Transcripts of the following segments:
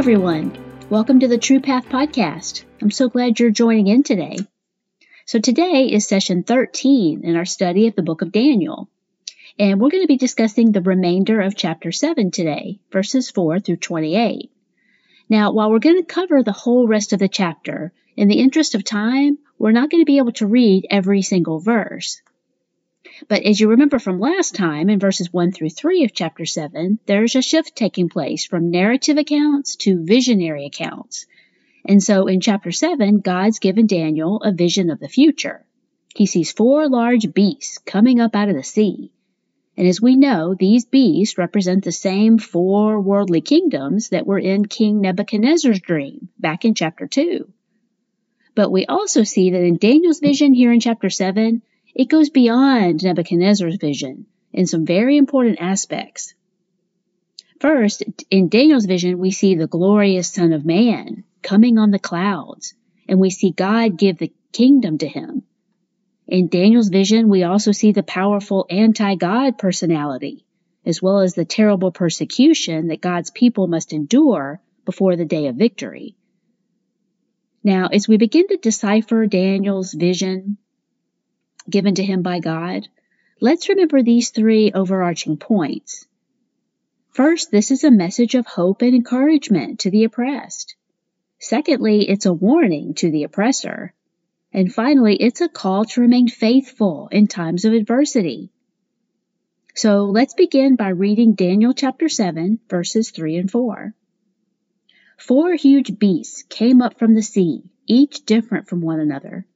everyone. Welcome to the True Path Podcast. I'm so glad you're joining in today. So, today is session 13 in our study of the book of Daniel. And we're going to be discussing the remainder of chapter 7 today, verses 4 through 28. Now, while we're going to cover the whole rest of the chapter, in the interest of time, we're not going to be able to read every single verse. But as you remember from last time, in verses 1 through 3 of chapter 7, there's a shift taking place from narrative accounts to visionary accounts. And so in chapter 7, God's given Daniel a vision of the future. He sees four large beasts coming up out of the sea. And as we know, these beasts represent the same four worldly kingdoms that were in King Nebuchadnezzar's dream back in chapter 2. But we also see that in Daniel's vision here in chapter 7, it goes beyond Nebuchadnezzar's vision in some very important aspects. First, in Daniel's vision, we see the glorious Son of Man coming on the clouds, and we see God give the kingdom to him. In Daniel's vision, we also see the powerful anti God personality, as well as the terrible persecution that God's people must endure before the day of victory. Now, as we begin to decipher Daniel's vision, given to him by God, let's remember these three overarching points. First, this is a message of hope and encouragement to the oppressed. Secondly, it's a warning to the oppressor. And finally, it's a call to remain faithful in times of adversity. So let's begin by reading Daniel chapter 7, verses 3 and 4. Four huge beasts came up from the sea, each different from one another.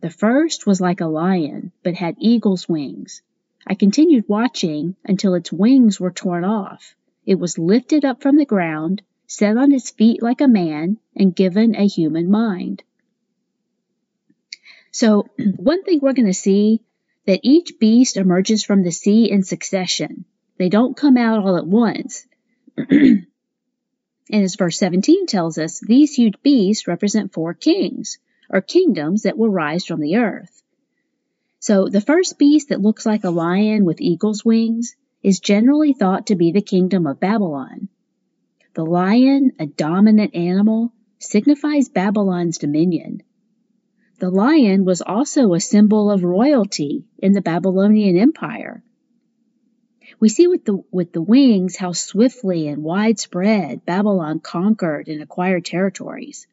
The first was like a lion, but had eagle's wings. I continued watching until its wings were torn off. It was lifted up from the ground, set on its feet like a man, and given a human mind. So, one thing we're going to see that each beast emerges from the sea in succession. They don't come out all at once. and as verse 17 tells us, these huge beasts represent four kings or kingdoms that will rise from the earth. So the first beast that looks like a lion with eagle's wings is generally thought to be the kingdom of Babylon. The lion, a dominant animal, signifies Babylon's dominion. The lion was also a symbol of royalty in the Babylonian Empire. We see with the, with the wings how swiftly and widespread Babylon conquered and acquired territories.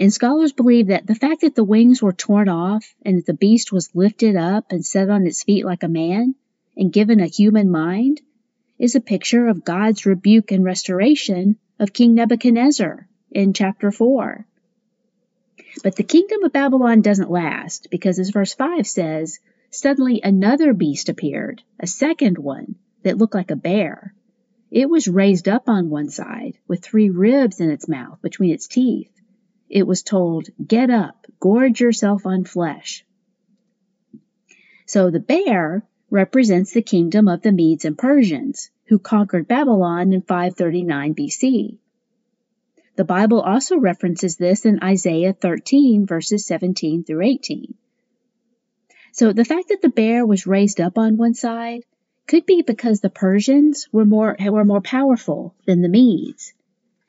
And scholars believe that the fact that the wings were torn off and that the beast was lifted up and set on its feet like a man and given a human mind is a picture of God's rebuke and restoration of King Nebuchadnezzar in chapter 4. But the kingdom of Babylon doesn't last because, as verse 5 says, suddenly another beast appeared, a second one that looked like a bear. It was raised up on one side with three ribs in its mouth between its teeth it was told, Get up, gorge yourself on flesh. So the bear represents the kingdom of the Medes and Persians, who conquered Babylon in 539 BC. The Bible also references this in Isaiah 13, verses 17 through 18. So the fact that the bear was raised up on one side could be because the Persians were more, were more powerful than the Medes.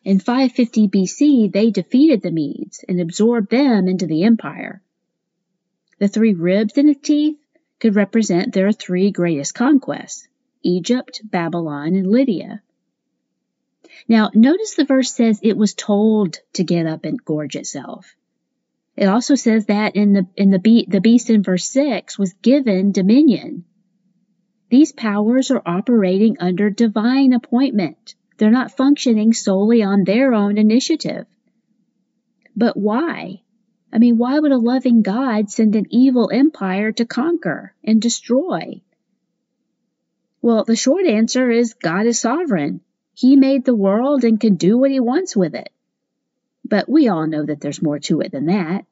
In 550 BC, they defeated the Medes and absorbed them into the empire. The three ribs in its teeth could represent their three greatest conquests Egypt, Babylon, and Lydia. Now, notice the verse says it was told to get up and gorge itself. It also says that in the in the, be- the beast in verse 6 was given dominion. These powers are operating under divine appointment. They're not functioning solely on their own initiative. But why? I mean, why would a loving God send an evil empire to conquer and destroy? Well, the short answer is God is sovereign. He made the world and can do what he wants with it. But we all know that there's more to it than that.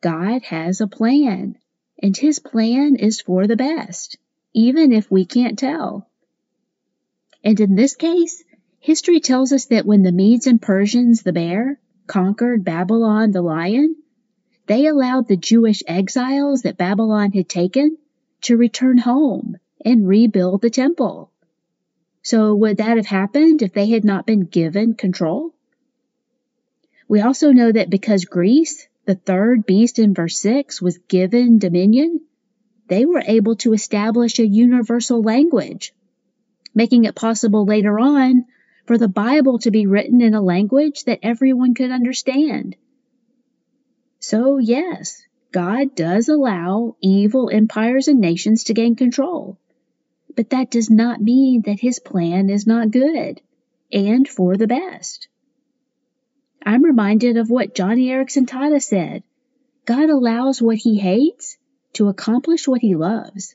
God has a plan, and his plan is for the best, even if we can't tell. And in this case, history tells us that when the Medes and Persians, the bear, conquered Babylon, the lion, they allowed the Jewish exiles that Babylon had taken to return home and rebuild the temple. So, would that have happened if they had not been given control? We also know that because Greece, the third beast in verse 6, was given dominion, they were able to establish a universal language, making it possible later on for the Bible to be written in a language that everyone could understand. So, yes, God does allow evil empires and nations to gain control. But that does not mean that his plan is not good and for the best. I'm reminded of what Joni Eareckson Tada said God allows what he hates to accomplish what he loves.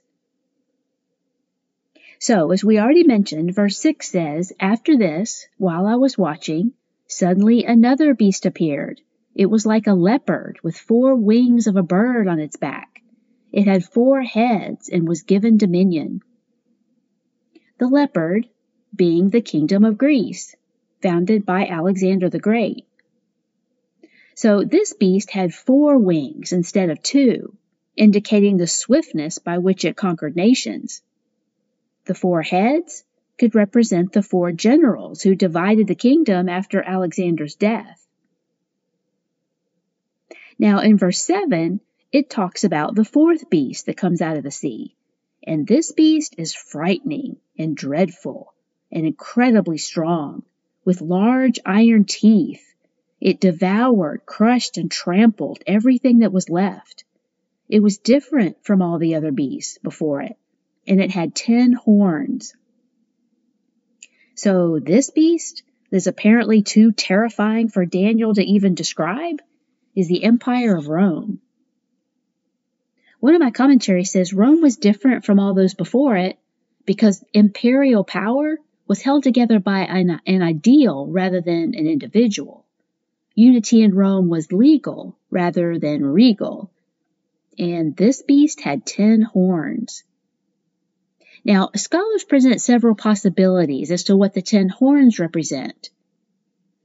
So, as we already mentioned, verse 6 says, After this, while I was watching, suddenly another beast appeared. It was like a leopard with four wings of a bird on its back. It had four heads and was given dominion. The leopard being the kingdom of Greece, founded by Alexander the Great. So this beast had four wings instead of two, indicating the swiftness by which it conquered nations. The four heads could represent the four generals who divided the kingdom after Alexander's death. Now, in verse 7, it talks about the fourth beast that comes out of the sea. And this beast is frightening and dreadful and incredibly strong, with large iron teeth. It devoured, crushed, and trampled everything that was left. It was different from all the other beasts before it, and it had ten horns. So this beast is apparently too terrifying for Daniel to even describe is the Empire of Rome. One of my commentaries says Rome was different from all those before it because imperial power was held together by an, an ideal rather than an individual. Unity in Rome was legal rather than regal, and this beast had ten horns. Now, scholars present several possibilities as to what the ten horns represent.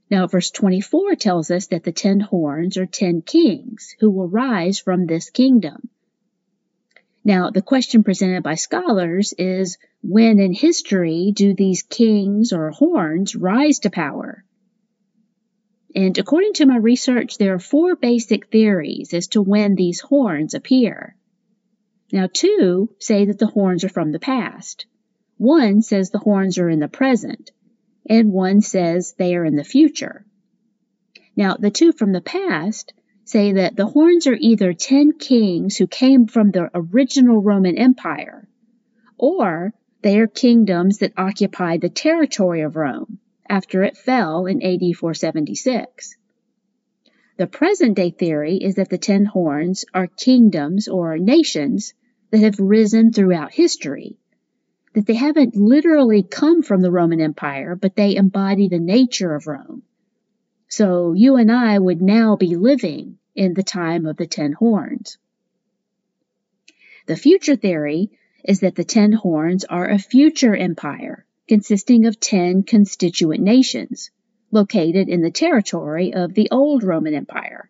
Now, verse 24 tells us that the ten horns are ten kings who will rise from this kingdom. Now, the question presented by scholars is when in history do these kings or horns rise to power? And according to my research, there are four basic theories as to when these horns appear. Now, two say that the horns are from the past. One says the horns are in the present, and one says they are in the future. Now, the two from the past say that the horns are either ten kings who came from the original Roman Empire, or they are kingdoms that occupied the territory of Rome after it fell in AD 476. The present day theory is that the ten horns are kingdoms or nations that have risen throughout history, that they haven't literally come from the Roman Empire, but they embody the nature of Rome. So you and I would now be living in the time of the ten horns. The future theory is that the ten horns are a future empire consisting of 10 constituent nations located in the territory of the old Roman Empire.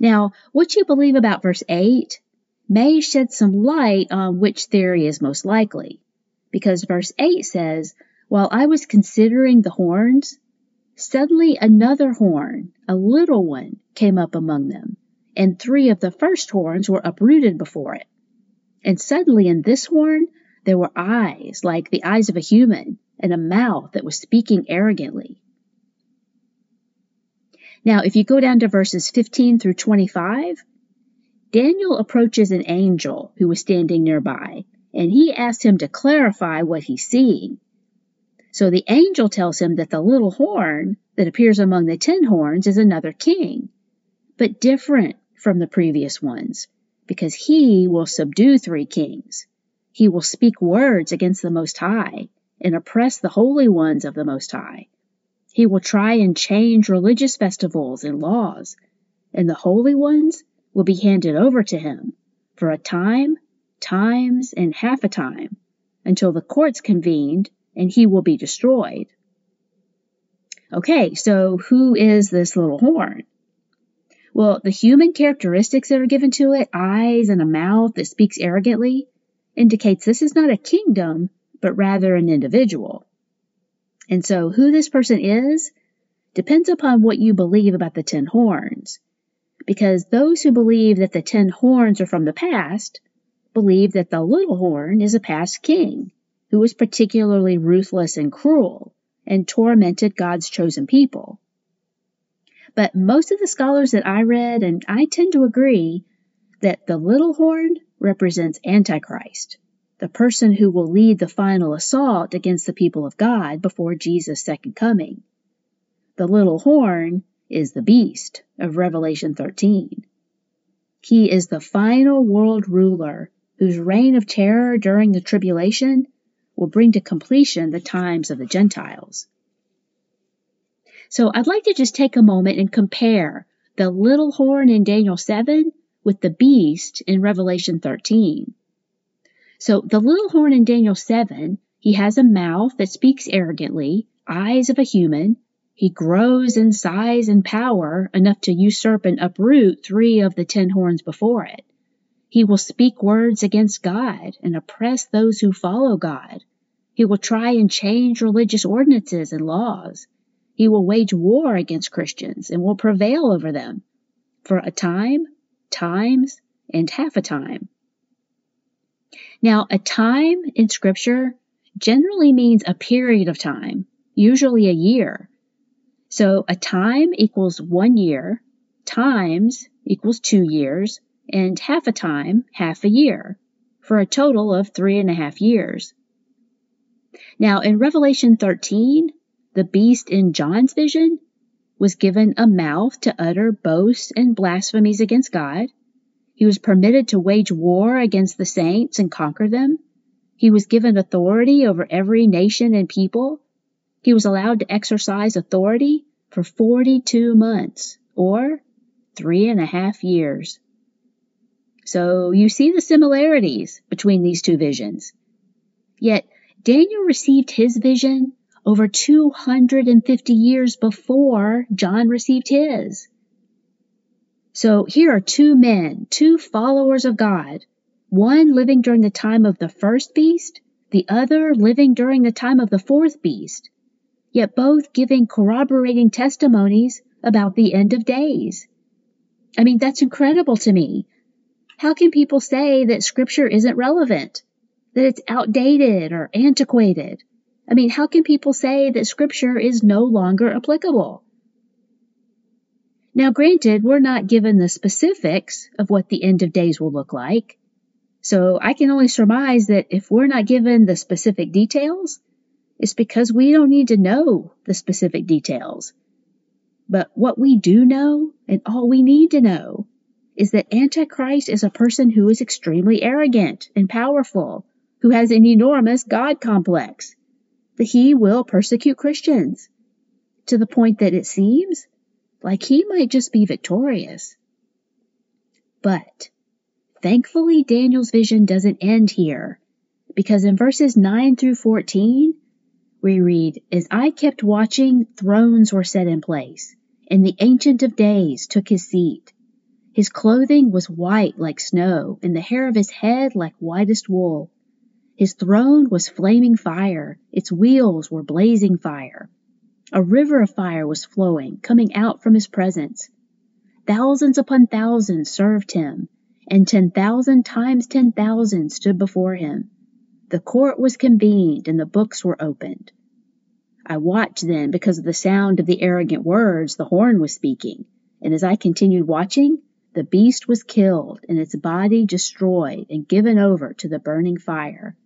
Now, what you believe about verse 8 may shed some light on which theory is most likely, because verse 8 says, While I was considering the horns, suddenly another horn, a little one, came up among them, and three of the first horns were uprooted before it. And suddenly in this horn there were eyes like the eyes of a human, and a mouth that was speaking arrogantly. Now, if you go down to verses 15 through 25, Daniel approaches an angel who was standing nearby, and he asks him to clarify what he's seeing. So the angel tells him that the little horn that appears among the ten horns is another king, but different from the previous ones, because he will subdue three kings. He will speak words against the Most High and oppress the holy ones of the Most High. He will try and change religious festivals and laws, and the holy ones will be handed over to him for a time, times, and half a time until the courts convened and he will be destroyed. Okay, so who is this little horn? Well, the human characteristics that are given to it, eyes and a mouth that speaks arrogantly, indicates this is not a kingdom, but rather an individual. And so who this person is depends upon what you believe about the ten horns. Because those who believe that the ten horns are from the past believe that the little horn is a past king who was particularly ruthless and cruel and tormented God's chosen people. But most of the scholars that I read, and I tend to agree, that the little horn represents Antichrist, the person who will lead the final assault against the people of God before Jesus' second coming. The little horn is the beast of Revelation 13. He is the final world ruler whose reign of terror during the tribulation will bring to completion the times of the Gentiles. So I'd like to just take a moment and compare the little horn in Daniel 7 with the beast in Revelation 13. So the little horn in Daniel 7, he has a mouth that speaks arrogantly, eyes of a human. He grows in size and power enough to usurp and uproot three of the ten horns before it. He will speak words against God and oppress those who follow God. He will try and change religious ordinances and laws. He will wage war against Christians and will prevail over them for a time, times, and half a time. Now, a time in Scripture generally means a period of time, usually a year. So a time equals one year, times equals two years, and half a time, half a year, for a total of three and a half years. Now, in Revelation 13, the beast in John's vision was given a mouth to utter boasts and blasphemies against God. He was permitted to wage war against the saints and conquer them. He was given authority over every nation and people. He was allowed to exercise authority for 42 months, or three and a half years. So you see the similarities between these two visions. Yet Daniel received his vision over 250 years before John received his. So here are two men, two followers of God, one living during the time of the first beast, the other living during the time of the fourth beast, yet both giving corroborating testimonies about the end of days. I mean, that's incredible to me. How can people say that scripture isn't relevant? That it's outdated or antiquated? I mean, how can people say that scripture is no longer applicable? Now, granted, we're not given the specifics of what the end of days will look like. So I can only surmise that if we're not given the specific details, it's because we don't need to know the specific details. But what we do know, and all we need to know, is that Antichrist is a person who is extremely arrogant and powerful, who has an enormous God complex, that he will persecute Christians to the point that it seems like he might just be victorious. But thankfully, Daniel's vision doesn't end here because in verses 9 through 14, we read, As I kept watching, thrones were set in place, and the Ancient of Days took his seat. His clothing was white like snow, and the hair of his head like whitest wool. His throne was flaming fire, its wheels were blazing fire. A river of fire was flowing, coming out from his presence. Thousands upon thousands served him, and ten thousand times ten thousand stood before him. The court was convened, and the books were opened. I watched then because of the sound of the arrogant words the horn was speaking, and as I continued watching, the beast was killed and its body destroyed and given over to the burning fire.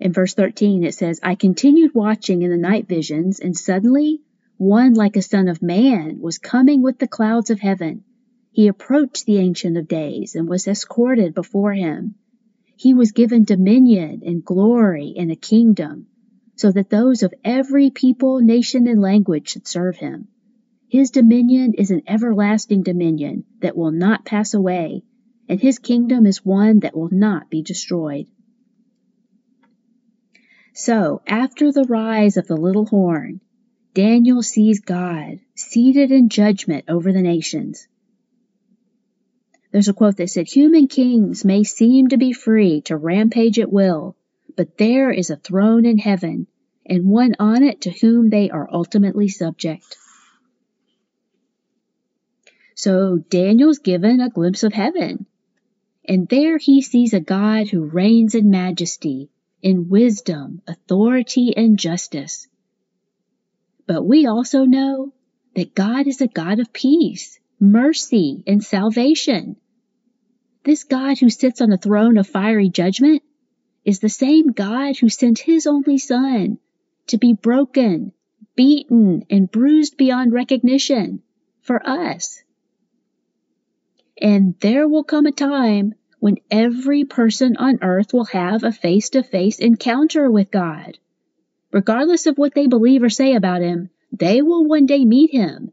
In verse 13 it says, I continued watching in the night visions, and suddenly one like a son of man was coming with the clouds of heaven. He approached the Ancient of Days and was escorted before him. He was given dominion and glory and a kingdom, so that those of every people, nation, and language should serve him. His dominion is an everlasting dominion that will not pass away, and his kingdom is one that will not be destroyed. So, after the rise of the little horn, Daniel sees God seated in judgment over the nations. There's a quote that said, Human kings may seem to be free to rampage at will, but there is a throne in heaven, and one on it to whom they are ultimately subject. So Daniel's given a glimpse of heaven, and there he sees a God who reigns in majesty, in wisdom, authority, and justice. But we also know that God is a God of peace, mercy, and salvation. This God who sits on a throne of fiery judgment is the same God who sent his only Son to be broken, beaten, and bruised beyond recognition for us. And there will come a time when every person on earth will have a face to face encounter with God. Regardless of what they believe or say about Him, they will one day meet Him.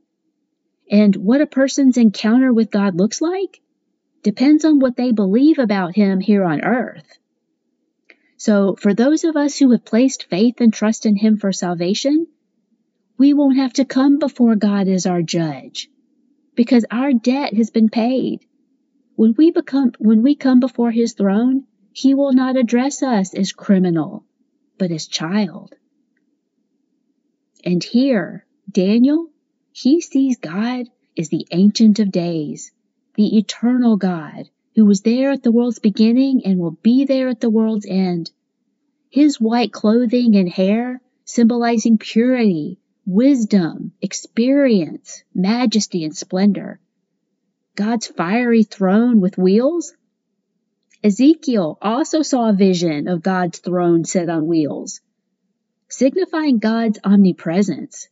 And what a person's encounter with God looks like depends on what they believe about Him here on earth. So, for those of us who have placed faith and trust in Him for salvation, we won't have to come before God as our judge because our debt has been paid. When we become, when we come before His throne, He will not address us as criminal, but as child. And here, Daniel, he sees God as the Ancient of Days, the eternal God who was there at the world's beginning and will be there at the world's end. His white clothing and hair symbolizing purity, wisdom, experience, majesty, and splendor. God's fiery throne with wheels. Ezekiel also saw a vision of God's throne set on wheels, signifying God's omnipresence.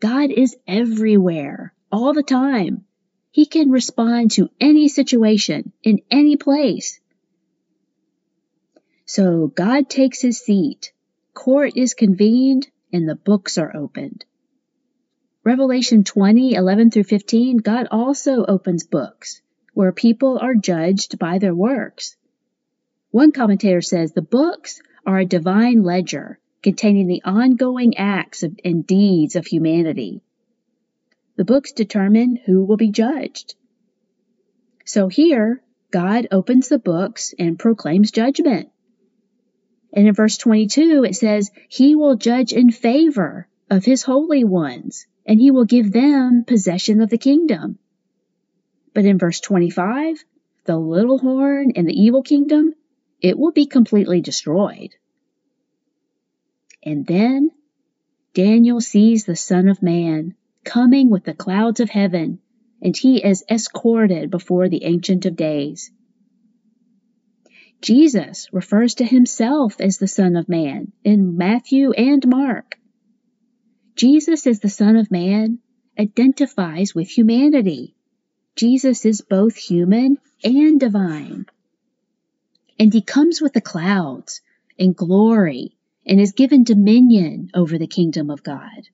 God is everywhere, all the time, he can respond to any situation in any place. So God takes his seat, court is convened, and the books are opened. Revelation 20, 11 through 15, God also opens books where people are judged by their works. One commentator says the books are a divine ledger containing the ongoing acts and deeds of humanity. The books determine who will be judged. So here, God opens the books and proclaims judgment. And in verse 22, it says, He will judge in favor of His holy ones, and He will give them possession of the kingdom. But in verse 25, the little horn and the evil kingdom, it will be completely destroyed. And then Daniel sees the Son of Man coming with the clouds of heaven, and he is escorted before the Ancient of Days. Jesus refers to himself as the Son of Man in Matthew and Mark. Jesus as the Son of Man identifies with humanity. Jesus is both human and divine. And he comes with the clouds and glory and is given dominion over the kingdom of God.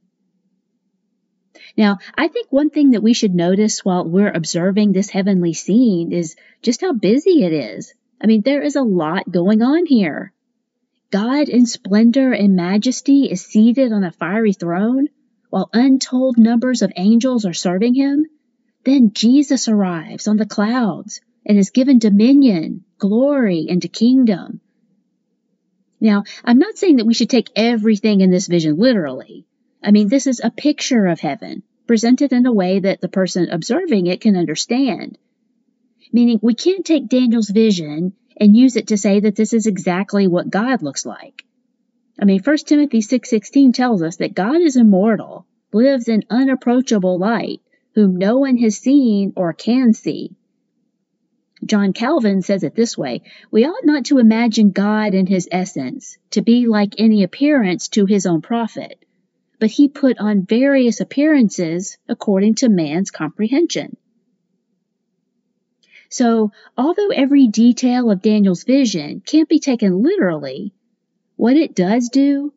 Now, I think one thing that we should notice while we're observing this heavenly scene is just how busy it is. I mean, there is a lot going on here. God in splendor and majesty is seated on a fiery throne, while untold numbers of angels are serving him. Then Jesus arrives on the clouds and is given dominion, glory, and a kingdom. Now, I'm not saying that we should take everything in this vision literally. I mean, this is a picture of heaven, presented in a way that the person observing it can understand. Meaning, we can't take Daniel's vision and use it to say that this is exactly what God looks like. I mean, 1 Timothy 6.16 tells us that God is immortal, lives in unapproachable light, whom no one has seen or can see. John Calvin says it this way We ought not to imagine God in his essence to be like any appearance to his own prophet, but he put on various appearances according to man's comprehension. So, although every detail of Daniel's vision can't be taken literally, what it does do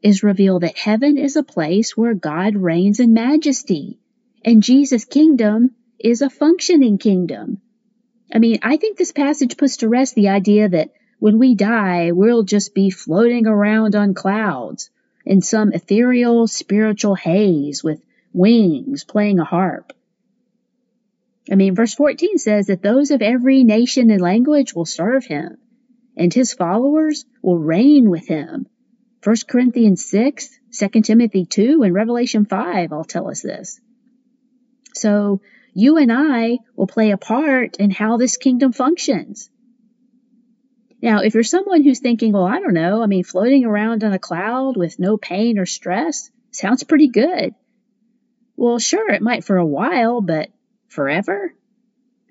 is reveal that heaven is a place where God reigns in majesty, and Jesus' kingdom is a functioning kingdom. I mean, I think this passage puts to rest the idea that when we die, we'll just be floating around on clouds in some ethereal spiritual haze with wings playing a harp. I mean, verse 14 says that those of every nation and language will serve him. and his followers will reign with him. 1 Corinthians 6, 2 Timothy 2, and Revelation 5 all tell us this. So you and I will play a part in how this kingdom functions. Now, if you're someone who's thinking, well, I don't know, I mean, floating around on a cloud with no pain or stress sounds pretty good. Well, sure, it might for a while, but forever?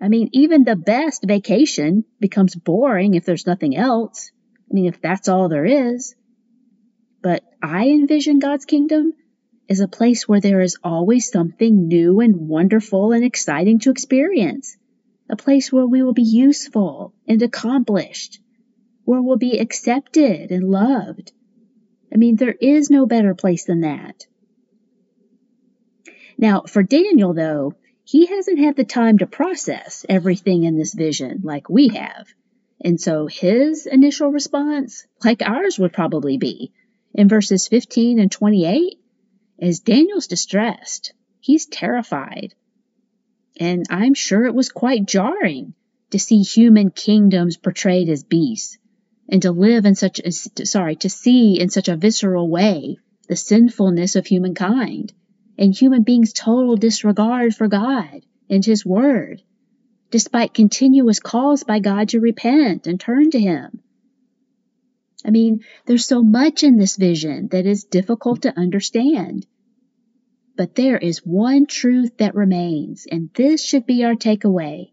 I mean, even the best vacation becomes boring if there's nothing else. I mean, if that's all there is. But I envision God's kingdom as a place where there is always something new and wonderful and exciting to experience. A place where we will be useful and accomplished where we'll be accepted and loved. I mean, there is no better place than that. Now, for Daniel, though, he hasn't had the time to process everything in this vision like we have. And so his initial response, like ours would probably be, in verses 15 and 28, is Daniel's distressed. He's terrified. And I'm sure it was quite jarring to see human kingdoms portrayed as beasts and to live in such a, sorry, to see in such a visceral way the sinfulness of humankind and human beings' total disregard for God and His Word, despite continuous calls by God to repent and turn to Him. I mean, there's so much in this vision that is difficult to understand. But there is one truth that remains, and this should be our takeaway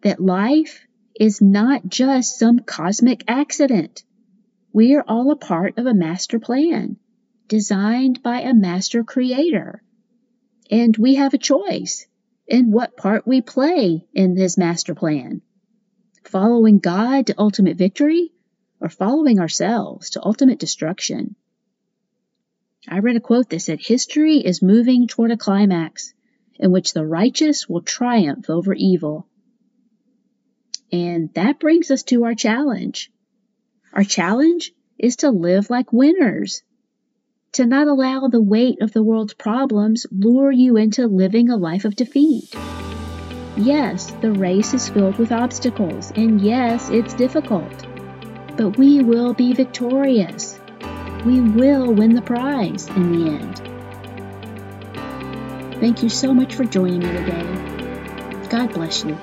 that life is not just some cosmic accident. We are all a part of a master plan designed by a master creator. And we have a choice in what part we play in this master plan. Following God to ultimate victory or following ourselves to ultimate destruction. I read a quote that said, History is moving toward a climax in which the righteous will triumph over evil and that brings us to our challenge. Our challenge is to live like winners, to not allow the weight of the world's problems lure you into living a life of defeat. Yes, the race is filled with obstacles, and yes, it's difficult. But we will be victorious. We will win the prize in the end. Thank you so much for joining me today. God bless you.